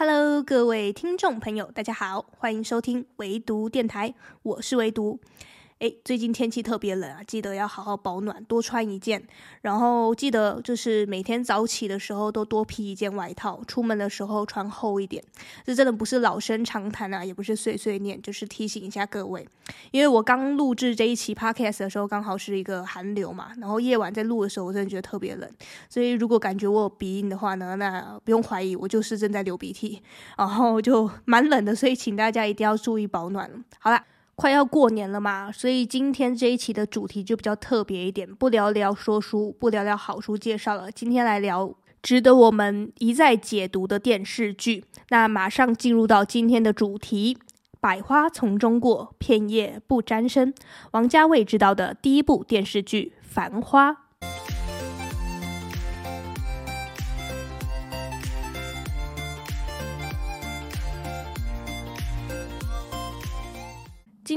Hello，各位听众朋友，大家好，欢迎收听唯独电台，我是唯独。诶，最近天气特别冷啊，记得要好好保暖，多穿一件。然后记得就是每天早起的时候都多披一件外套，出门的时候穿厚一点。这真的不是老生常谈啊，也不是碎碎念，就是提醒一下各位。因为我刚录制这一期 Podcast 的时候，刚好是一个寒流嘛，然后夜晚在录的时候，我真的觉得特别冷。所以如果感觉我有鼻音的话呢，那不用怀疑，我就是正在流鼻涕，然后就蛮冷的，所以请大家一定要注意保暖。好啦。快要过年了嘛，所以今天这一期的主题就比较特别一点，不聊聊说书，不聊聊好书介绍了，今天来聊值得我们一再解读的电视剧。那马上进入到今天的主题：百花丛中过，片叶不沾身。王家卫执导的第一部电视剧《繁花》。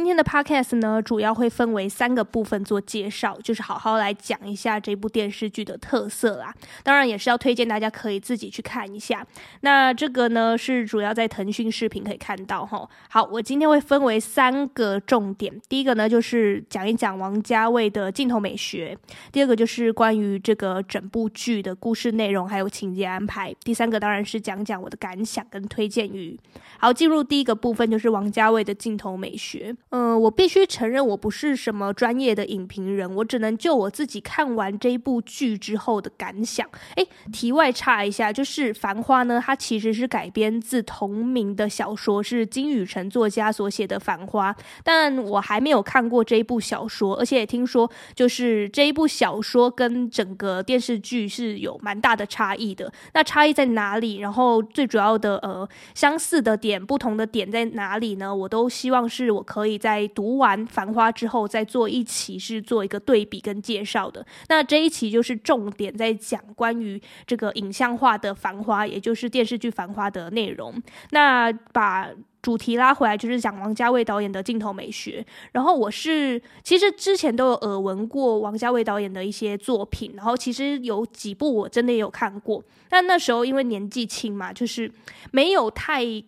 今天的 podcast 呢，主要会分为三个部分做介绍，就是好好来讲一下这部电视剧的特色啦。当然也是要推荐大家可以自己去看一下。那这个呢，是主要在腾讯视频可以看到哈。好，我今天会分为三个重点。第一个呢，就是讲一讲王家卫的镜头美学；第二个就是关于这个整部剧的故事内容还有情节安排；第三个当然是讲讲我的感想跟推荐语。好，进入第一个部分，就是王家卫的镜头美学。嗯、我必须承认，我不是什么专业的影评人，我只能就我自己看完这部剧之后的感想。诶，题外插一下，就是《繁花》呢，它其实是改编自同名的小说，是金宇澄作家所写的《繁花》，但我还没有看过这一部小说，而且也听说，就是这一部小说跟整个电视剧是有蛮大的差异的。那差异在哪里？然后最主要的呃相似的点、不同的点在哪里呢？我都希望是我可以。在读完《繁花》之后，再做一期是做一个对比跟介绍的。那这一期就是重点在讲关于这个影像化的《繁花》，也就是电视剧《繁花》的内容。那把主题拉回来，就是讲王家卫导演的镜头美学。然后我是其实之前都有耳闻过王家卫导演的一些作品，然后其实有几部我真的也有看过，但那时候因为年纪轻嘛，就是没有太。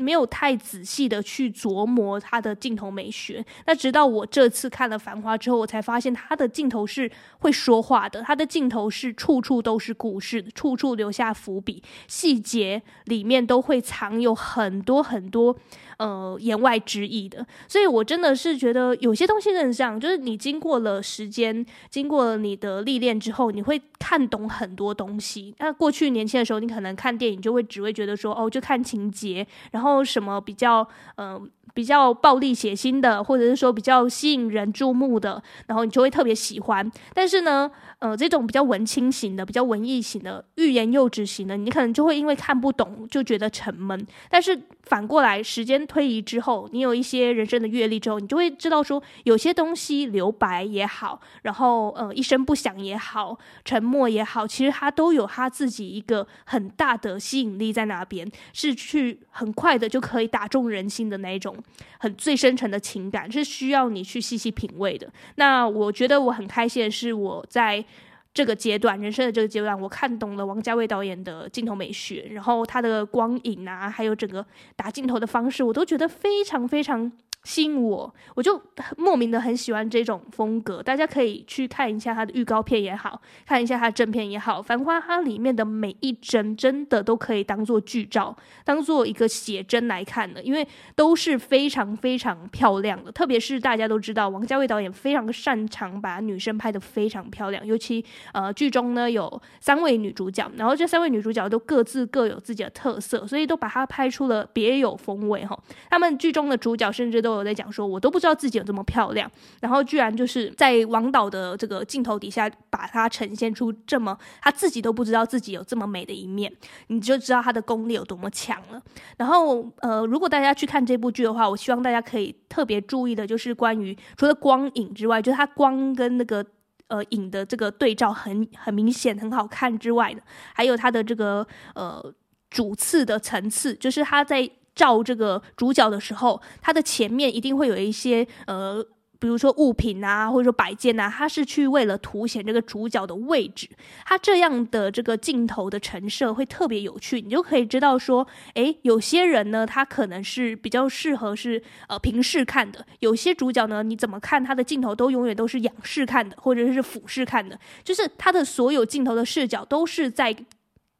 没有太仔细的去琢磨他的镜头美学，那直到我这次看了《繁花》之后，我才发现他的镜头是会说话的，他的镜头是处处都是故事，处处留下伏笔，细节里面都会藏有很多很多。呃，言外之意的，所以我真的是觉得有些东西真的是这样，就是你经过了时间，经过了你的历练之后，你会看懂很多东西。那过去年轻的时候，你可能看电影就会只会觉得说，哦，就看情节，然后什么比较，嗯、比较暴力血腥的，或者是说比较吸引人注目的，然后你就会特别喜欢。但是呢，呃，这种比较文青型的、比较文艺型的、欲言又止型的，你可能就会因为看不懂就觉得沉闷。但是反过来，时间推移之后，你有一些人生的阅历之后，你就会知道说，有些东西留白也好，然后呃一声不响也好，沉默也好，其实它都有它自己一个很大的吸引力在那边，是去很快的就可以打中人心的那一种。很最深沉的情感是需要你去细细品味的。那我觉得我很开心的是，我在这个阶段，人生的这个阶段，我看懂了王家卫导演的镜头美学，然后他的光影啊，还有整个打镜头的方式，我都觉得非常非常。吸引我，我就莫名的很喜欢这种风格。大家可以去看一下它的预告片也好，看一下它的正片也好，《繁花》它里面的每一帧真的都可以当做剧照，当做一个写真来看的，因为都是非常非常漂亮的。特别是大家都知道，王家卫导演非常擅长把女生拍的非常漂亮，尤其呃剧中呢有三位女主角，然后这三位女主角都各自各有自己的特色，所以都把它拍出了别有风味哈。他们剧中的主角甚至都。我在讲说，我都不知道自己有这么漂亮，然后居然就是在王导的这个镜头底下，把它呈现出这么他自己都不知道自己有这么美的一面，你就知道他的功力有多么强了。然后，呃，如果大家去看这部剧的话，我希望大家可以特别注意的，就是关于除了光影之外，就是它光跟那个呃影的这个对照很很明显、很好看之外呢，还有它的这个呃主次的层次，就是它在。照这个主角的时候，他的前面一定会有一些呃比如说物品啊，或者说摆件啊，它是去为了凸显这个主角的位置，它这样的这个镜头的陈设会特别有趣，你就可以知道说，诶，有些人呢，他可能是比较适合是呃平视看的，有些主角呢，你怎么看他的镜头都永远都是仰视看的，或者是俯视看的，就是他的所有镜头的视角都是在。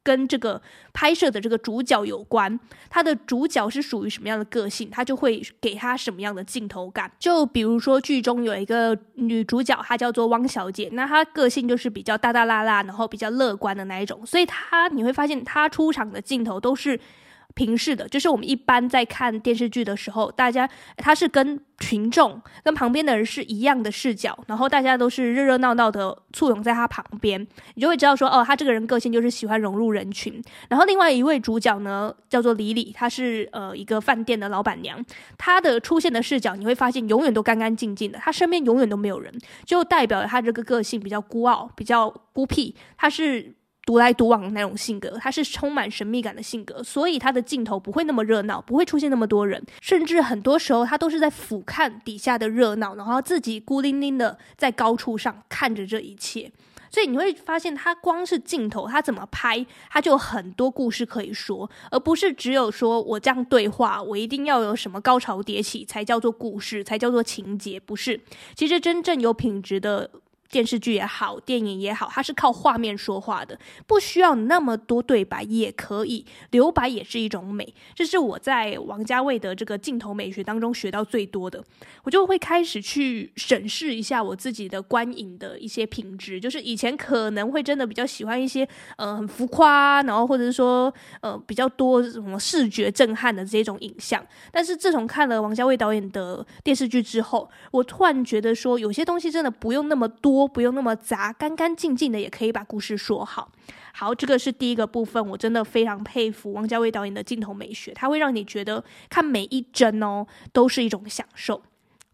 跟这个拍摄的这个主角有关，他的主角是属于什么样的个性，他就会给他什么样的镜头感。就比如说剧中有一个女主角，她叫做汪小姐，那她个性就是比较大大啦啦，然后比较乐观的那一种，所以她你会发现她出场的镜头都是。平视的，就是我们一般在看电视剧的时候，大家他是跟群众、跟旁边的人是一样的视角，然后大家都是热热闹闹的簇拥在他旁边，你就会知道说，哦，他这个人个性就是喜欢融入人群。然后另外一位主角呢，叫做李李，她是呃一个饭店的老板娘，她的出现的视角你会发现永远都干干净净的，她身边永远都没有人，就代表了她这个个性比较孤傲、比较孤僻，她是。独来独往的那种性格，他是充满神秘感的性格，所以他的镜头不会那么热闹，不会出现那么多人，甚至很多时候他都是在俯瞰底下的热闹，然后自己孤零零的在高处上看着这一切。所以你会发现，他光是镜头，他怎么拍，他就有很多故事可以说，而不是只有说我这样对话，我一定要有什么高潮迭起才叫做故事，才叫做情节，不是。其实真正有品质的。电视剧也好，电影也好，它是靠画面说话的，不需要那么多对白也可以，留白也是一种美。这是我在王家卫的这个镜头美学当中学到最多的。我就会开始去审视一下我自己的观影的一些品质，就是以前可能会真的比较喜欢一些呃很浮夸，然后或者是说呃比较多什么视觉震撼的这种影像，但是自从看了王家卫导演的电视剧之后，我突然觉得说有些东西真的不用那么多。不用那么杂，干干净净的也可以把故事说好。好，这个是第一个部分，我真的非常佩服王家卫导演的镜头美学，它会让你觉得看每一帧哦都是一种享受。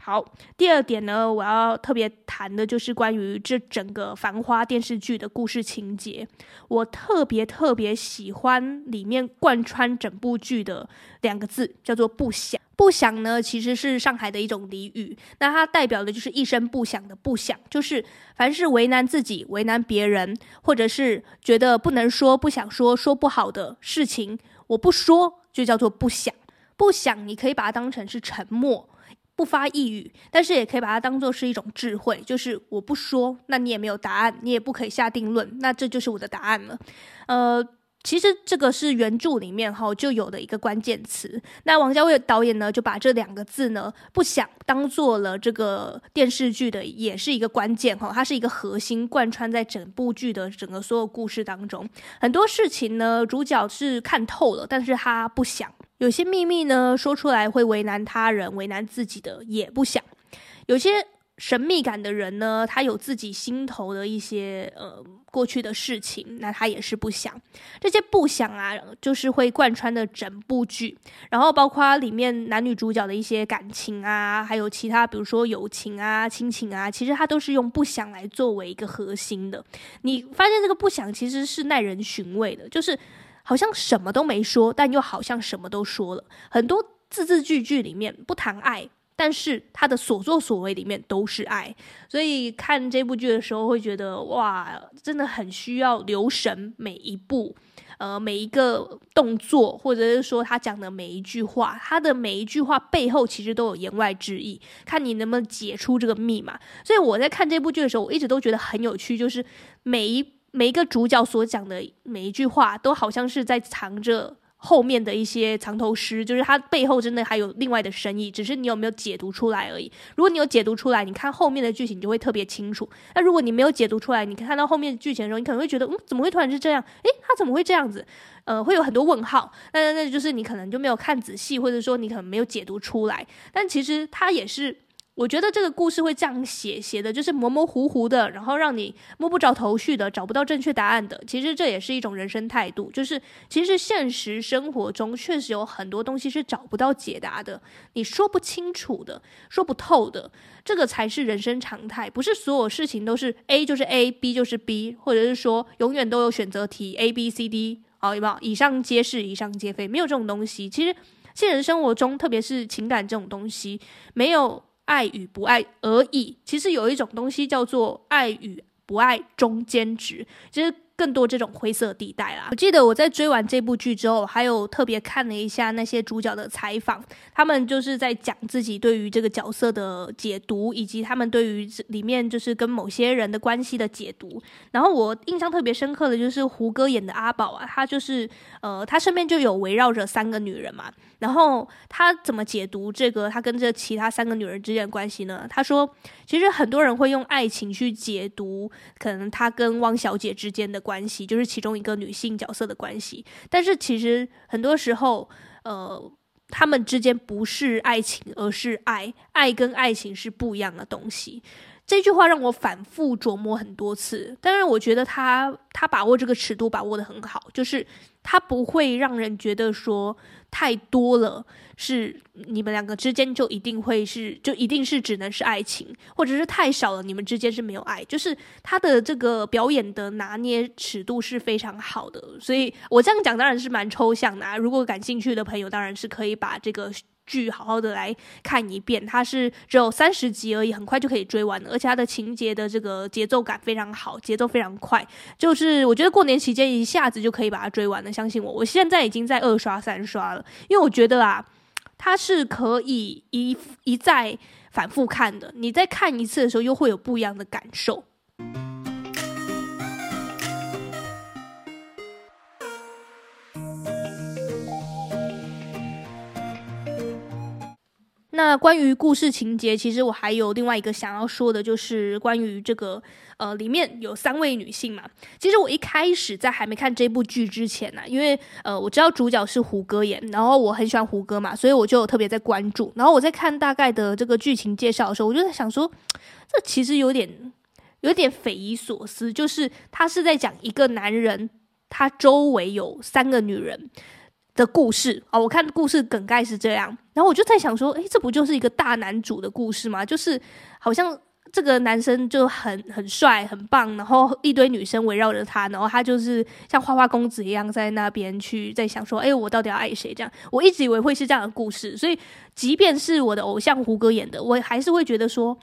好，第二点呢，我要特别谈的就是关于这整个《繁花》电视剧的故事情节。我特别特别喜欢里面贯穿整部剧的两个字，叫做“不想”。不想呢，其实是上海的一种俚语，那它代表的就是一声不响的不想，就是凡是为难自己、为难别人，或者是觉得不能说、不想说、说不好的事情，我不说，就叫做不想。不想，你可以把它当成是沉默。不发一语，但是也可以把它当做是一种智慧，就是我不说，那你也没有答案，你也不可以下定论，那这就是我的答案了。呃，其实这个是原著里面哈就有的一个关键词。那王家卫导演呢，就把这两个字呢，不想当做了这个电视剧的也是一个关键哈，它是一个核心，贯穿在整部剧的整个所有故事当中。很多事情呢，主角是看透了，但是他不想。有些秘密呢，说出来会为难他人、为难自己的，也不想。有些神秘感的人呢，他有自己心头的一些呃过去的事情，那他也是不想。这些不想啊，就是会贯穿的整部剧，然后包括里面男女主角的一些感情啊，还有其他比如说友情啊、亲情啊，其实他都是用不想来作为一个核心的。你发现这个不想其实是耐人寻味的，就是。好像什么都没说，但又好像什么都说了。很多字字句句里面不谈爱，但是他的所作所为里面都是爱。所以看这部剧的时候，会觉得哇，真的很需要留神每一步，呃，每一个动作，或者是说他讲的每一句话，他的每一句话背后其实都有言外之意。看你能不能解出这个密码。所以我在看这部剧的时候，我一直都觉得很有趣，就是每一。每一个主角所讲的每一句话，都好像是在藏着后面的一些藏头诗，就是他背后真的还有另外的深意，只是你有没有解读出来而已。如果你有解读出来，你看后面的剧情就会特别清楚。那如果你没有解读出来，你看到后面的剧情的时候，你可能会觉得，嗯，怎么会突然是这样？诶，他怎么会这样子？呃，会有很多问号。那那就是你可能就没有看仔细，或者说你可能没有解读出来。但其实他也是。我觉得这个故事会这样写，写的就是模模糊糊的，然后让你摸不着头绪的，找不到正确答案的。其实这也是一种人生态度，就是其实现实生活中确实有很多东西是找不到解答的，你说不清楚的，说不透的，这个才是人生常态。不是所有事情都是 A 就是 A，B 就是 B，或者是说永远都有选择题 A、B、C、D，好，有没有？以上皆是，以上皆非，没有这种东西。其实现实生活中，特别是情感这种东西，没有。爱与不爱而已。其实有一种东西叫做爱与不爱中间值，就是。更多这种灰色地带啦。我记得我在追完这部剧之后，还有特别看了一下那些主角的采访，他们就是在讲自己对于这个角色的解读，以及他们对于里面就是跟某些人的关系的解读。然后我印象特别深刻的就是胡歌演的阿宝啊，他就是呃，他身边就有围绕着三个女人嘛。然后他怎么解读这个他跟这其他三个女人之间的关系呢？他说，其实很多人会用爱情去解读，可能他跟汪小姐之间的关系，就是其中一个女性角色的关系。但是其实很多时候，呃，他们之间不是爱情，而是爱。爱跟爱情是不一样的东西。这句话让我反复琢磨很多次，但是我觉得他他把握这个尺度把握得很好，就是他不会让人觉得说太多了，是你们两个之间就一定会是就一定是只能是爱情，或者是太少了，你们之间是没有爱，就是他的这个表演的拿捏尺度是非常好的，所以我这样讲当然是蛮抽象的啊，如果感兴趣的朋友当然是可以把这个。剧好好的来看一遍，它是只有三十集而已，很快就可以追完了，而且它的情节的这个节奏感非常好，节奏非常快，就是我觉得过年期间一下子就可以把它追完了。相信我，我现在已经在二刷三刷了，因为我觉得啊，它是可以一一再反复看的，你再看一次的时候又会有不一样的感受。那关于故事情节，其实我还有另外一个想要说的，就是关于这个呃，里面有三位女性嘛。其实我一开始在还没看这部剧之前呢、因为呃我知道主角是胡歌演，然后我很喜欢胡歌嘛，所以我就特别在关注。然后我在看大概的这个剧情介绍的时候，我就在想说，这其实有点有点匪夷所思，就是他是在讲一个男人，他周围有三个女人。的故事啊，我看故事梗概是这样，然后我就在想说，诶，这不就是一个大男主的故事吗？就是好像这个男生就很很帅、很棒，然后一堆女生围绕着他，然后他就是像花花公子一样在那边去在想说，诶，我到底要爱谁？这样，我一直以为会是这样的故事，所以即便是我的偶像胡歌演的，我还是会觉得说，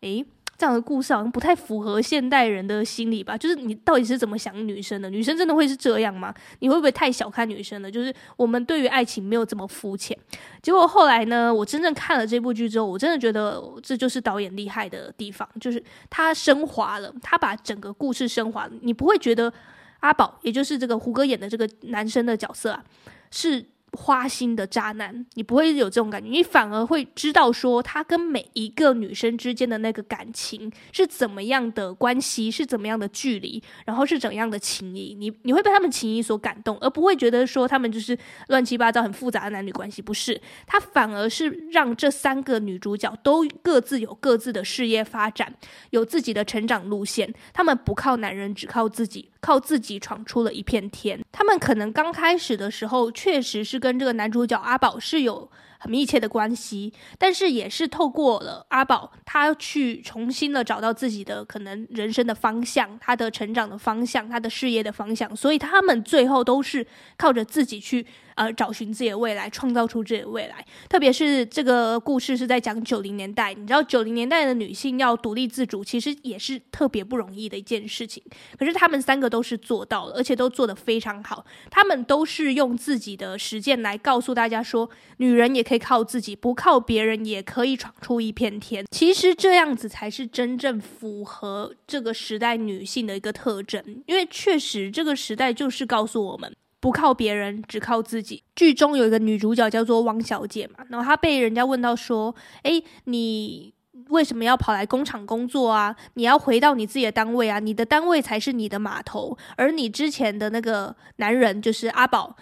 诶。这样的故事好像不太符合现代人的心理吧？就是你到底是怎么想女生的？女生真的会是这样吗？你会不会太小看女生了？就是我们对于爱情没有这么肤浅。结果后来呢，我真正看了这部剧之后，我真的觉得这就是导演厉害的地方，就是他升华了，他把整个故事升华。你不会觉得阿宝，也就是这个胡歌演的这个男生的角色啊，是。花心的渣男，你不会有这种感觉，你反而会知道说他跟每一个女生之间的那个感情是怎么样的关系，是怎么样的距离，然后是怎样的情谊，你你会被他们情谊所感动，而不会觉得说他们就是乱七八糟很复杂的男女关系，不是，他反而是让这三个女主角都各自有各自的事业发展，有自己的成长路线，他们不靠男人，只靠自己。靠自己闯出了一片天。他们可能刚开始的时候，确实是跟这个男主角阿宝是有很密切的关系，但是也是透过了阿宝，他去重新的找到自己的可能人生的方向，他的成长的方向，他的事业的方向，所以他们最后都是靠着自己去。呃，找寻自己的未来，创造出自己的未来。特别是这个故事是在讲九零年代，你知道九零年代的女性要独立自主，其实也是特别不容易的一件事情。可是他们三个都是做到了，而且都做得非常好。他们都是用自己的实践来告诉大家说，女人也可以靠自己，不靠别人也可以闯出一片天。其实这样子才是真正符合这个时代女性的一个特征，因为确实这个时代就是告诉我们。不靠别人，只靠自己。剧中有一个女主角叫做汪小姐嘛，然后她被人家问到说：“诶，你为什么要跑来工厂工作啊？你要回到你自己的单位啊，你的单位才是你的码头，而你之前的那个男人就是阿宝。”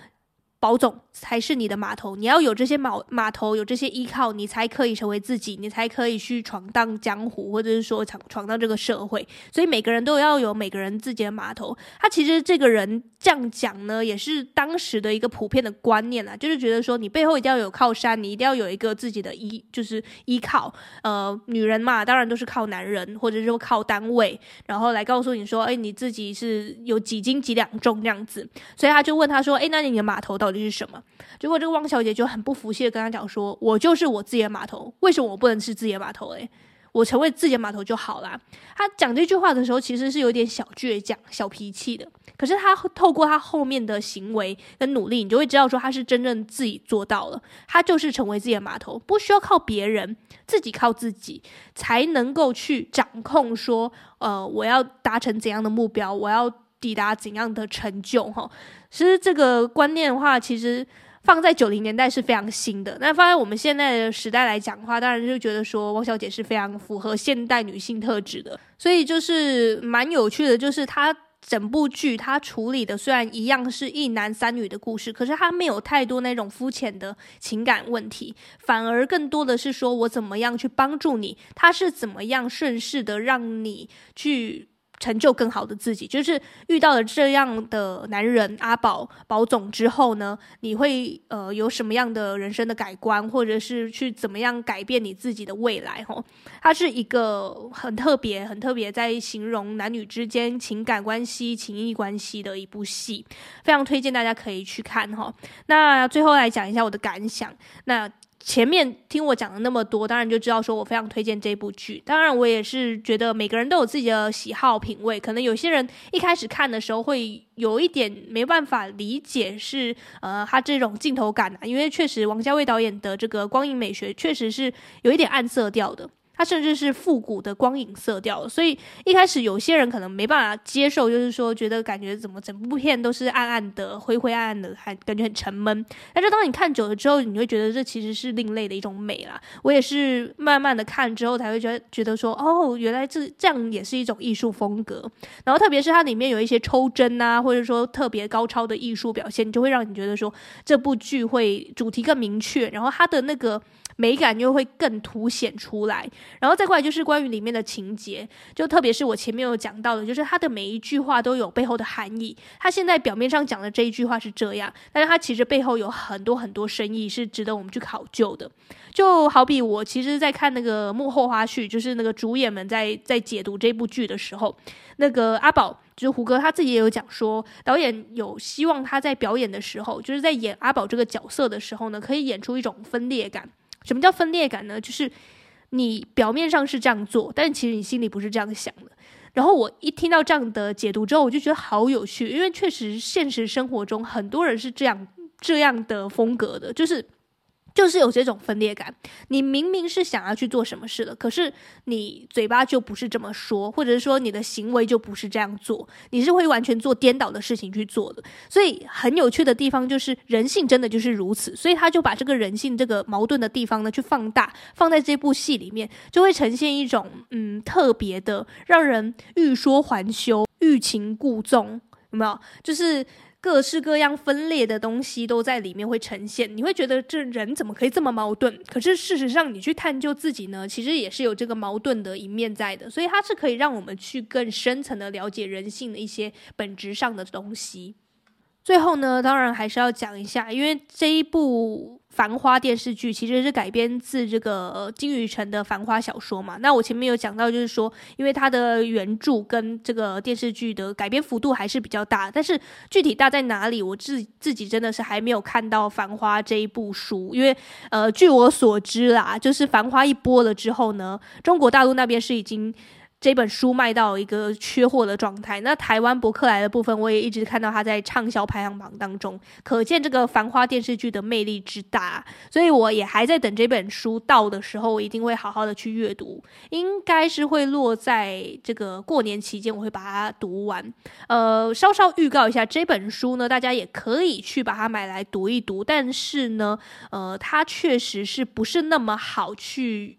宝总才是你的码头，你要有这些码码头，有这些依靠，你才可以成为自己，你才可以去闯荡江湖，或者是说闯闯荡这个社会。所以每个人都要有每个人自己的码头。他其实这个人这样讲呢，也是当时的一个普遍的观念啊，就是觉得说你背后一定要有靠山，你一定要有一个自己的依，就是依靠。呃，女人嘛，当然都是靠男人，或者说靠单位，然后来告诉你说，哎，你自己是有几斤几两重这样子。所以他就问他说，哎，那你的码头到底是什么？结果这个汪小姐就很不服气的跟他讲说：“我就是我自己的码头，为什么我不能是自己的码头？诶，我成为自己的码头就好啦。”他讲这句话的时候，其实是有点小倔强、小脾气的。可是他透过他后面的行为跟努力，你就会知道说他是真正自己做到了。他就是成为自己的码头，不需要靠别人，自己靠自己才能够去掌控说，呃，我要达成怎样的目标，我要抵达怎样的成就。哈，其实这个观念的话，其实放在九零年代是非常新的。那放在我们现在的时代来讲的话，当然就觉得说汪小姐是非常符合现代女性特质的。所以就是蛮有趣的，就是她。整部剧她处理的虽然一样是一男三女的故事，可是她没有太多那种肤浅的情感问题，反而更多的是说我怎么样去帮助你，他是怎么样顺势的让你去。成就更好的自己，就是遇到了这样的男人阿宝宝总之后呢，你会呃有什么样的人生的改观，或者是去怎么样改变你自己的未来？吼，它是一个很特别、很特别在形容男女之间情感关系、情谊关系的一部戏，非常推荐大家可以去看哈。那最后来讲一下我的感想，那。前面听我讲了那么多，当然就知道说我非常推荐这部剧。当然，我也是觉得每个人都有自己的喜好品味，可能有些人一开始看的时候会有一点没办法理解是，呃他这种镜头感啊，因为确实王家卫导演的这个光影美学确实是有一点暗色调的。它甚至是复古的光影色调，所以一开始有些人可能没办法接受，就是说觉得感觉怎么整部片都是暗暗的、灰灰暗暗的，还感觉很沉闷。但是当你看久了之后，你会觉得这其实是另类的一种美啦。我也是慢慢的看之后才会觉得觉得说，哦，原来这这样也是一种艺术风格。然后特别是它里面有一些抽帧啊，或者说特别高超的艺术表现，就会让你觉得说这部剧会主题更明确，然后它的那个。美感又会更凸显出来，然后再过来就是关于里面的情节，就特别是我前面有讲到的，就是他的每一句话都有背后的含义。他现在表面上讲的这一句话是这样，但是他其实背后有很多很多深意，是值得我们去考究的。就好比我其实，在看那个幕后花絮，就是那个主演们在在解读这部剧的时候，那个阿宝就是胡歌他自己也有讲说，导演有希望他在表演的时候，就是在演阿宝这个角色的时候呢，可以演出一种分裂感。什么叫分裂感呢？就是你表面上是这样做，但其实你心里不是这样想的。然后我一听到这样的解读之后，我就觉得好有趣，因为确实现实生活中很多人是这样这样的风格的，就是。就是有这种分裂感，你明明是想要去做什么事的，可是你嘴巴就不是这么说，或者是说你的行为就不是这样做，你是会完全做颠倒的事情去做的。所以很有趣的地方就是人性真的就是如此，所以他就把这个人性这个矛盾的地方呢去放大，放在这部戏里面，就会呈现一种嗯特别的，让人欲说还休、欲擒故纵，有没有？就是。各式各样分裂的东西都在里面会呈现，你会觉得这人怎么可以这么矛盾？可是事实上，你去探究自己呢，其实也是有这个矛盾的一面在的，所以它是可以让我们去更深层的了解人性的一些本质上的东西。最后呢，当然还是要讲一下，因为这一部。《繁花》电视剧其实是改编自这个金宇澄的《繁花》小说嘛。那我前面有讲到，就是说，因为它的原著跟这个电视剧的改编幅度还是比较大，但是具体大在哪里，我自自己真的是还没有看到《繁花》这一部书。因为呃，据我所知啦，就是《繁花》一播了之后呢，中国大陆那边是已经。这本书卖到一个缺货的状态，那台湾博客来的部分，我也一直看到它在畅销排行榜当中，可见这个《繁花》电视剧的魅力之大，所以我也还在等这本书到的时候，我一定会好好的去阅读，应该是会落在这个过年期间，我会把它读完。呃，稍稍预告一下，这本书呢，大家也可以去把它买来读一读，但是呢，呃，它确实是不是那么好去。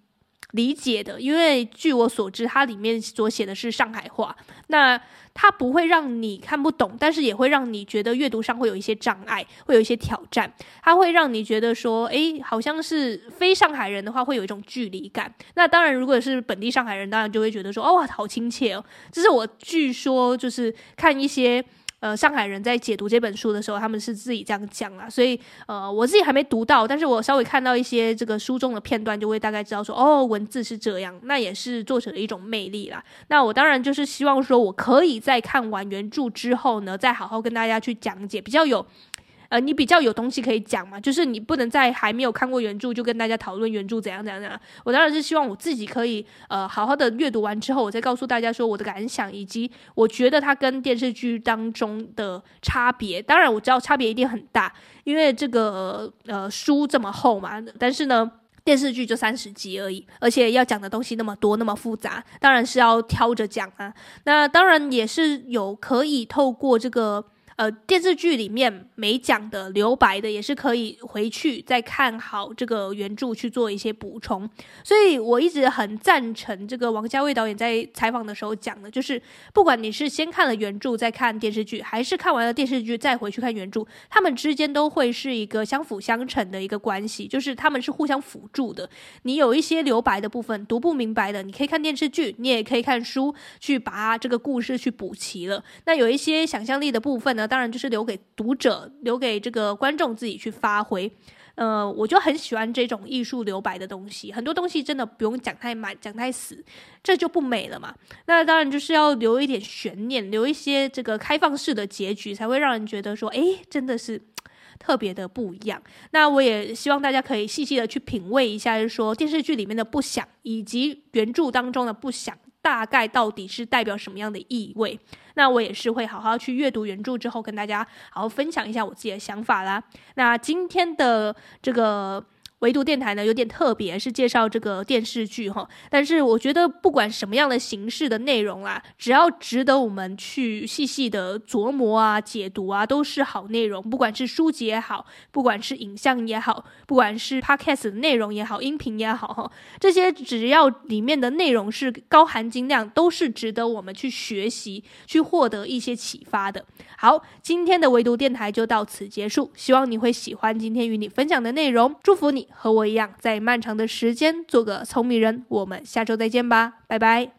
理解的，因为据我所知，它里面所写的是上海话，那它不会让你看不懂，但是也会让你觉得阅读上会有一些障碍，会有一些挑战。它会让你觉得说，诶，好像是非上海人的话，会有一种距离感。那当然，如果是本地上海人，当然就会觉得说，哦，好亲切哦。这是我据说就是看一些。呃，上海人在解读这本书的时候，他们是自己这样讲啊，所以呃，我自己还没读到，但是我稍微看到一些这个书中的片段，就会大概知道说，哦，文字是这样，那也是作者的一种魅力啦。那我当然就是希望说，我可以在看完原著之后呢，再好好跟大家去讲解，比较有呃，你比较有东西可以讲嘛，就是你不能在还没有看过原著就跟大家讨论原著怎样怎样怎样。我当然是希望我自己可以呃好好的阅读完之后，我再告诉大家说我的感想，以及我觉得它跟电视剧当中的差别。当然我知道差别一定很大，因为这个呃书这么厚嘛，但是呢。电视剧就三十集而已，而且要讲的东西那么多，那么复杂，当然是要挑着讲啊。那当然也是有可以透过这个。呃，电视剧里面没讲的留白的，也是可以回去再看好这个原著去做一些补充。所以我一直很赞成这个王家卫导演在采访的时候讲的，就是不管你是先看了原著再看电视剧，还是看完了电视剧再回去看原著，他们之间都会是一个相辅相成的一个关系，就是他们是互相辅助的。你有一些留白的部分读不明白的，你可以看电视剧，你也可以看书去把这个故事去补齐了。那有一些想象力的部分呢？当然就是留给读者，留给这个观众自己去发挥。呃，我就很喜欢这种艺术留白的东西。很多东西真的不用讲太满，讲太死，这就不美了嘛。那当然就是要留一点悬念，留一些这个开放式的结局，才会让人觉得说，哎，真的是特别的不一样。那我也希望大家可以细细的去品味一下，就是说电视剧里面的不想，以及原著当中的不想。大概到底是代表什么样的意味？那我也是会好好去阅读原著之后，跟大家好好分享一下我自己的想法啦。那今天的这个。唯独电台呢，有点特别，是介绍这个电视剧哈。但是我觉得不管什么样的形式的内容啦，只要值得我们去细细的琢磨啊、解读啊，都是好内容。不管是书籍也好，不管是影像也好，不管是 podcast 的内容也好，音频也好哈，这些只要里面的内容是高含金量，都是值得我们去学习、去获得一些启发的。好，今天的唯独电台就到此结束，希望你会喜欢今天与你分享的内容，祝福你。和我一样，在漫长的时间做个聪明人。我们下周再见吧，拜拜。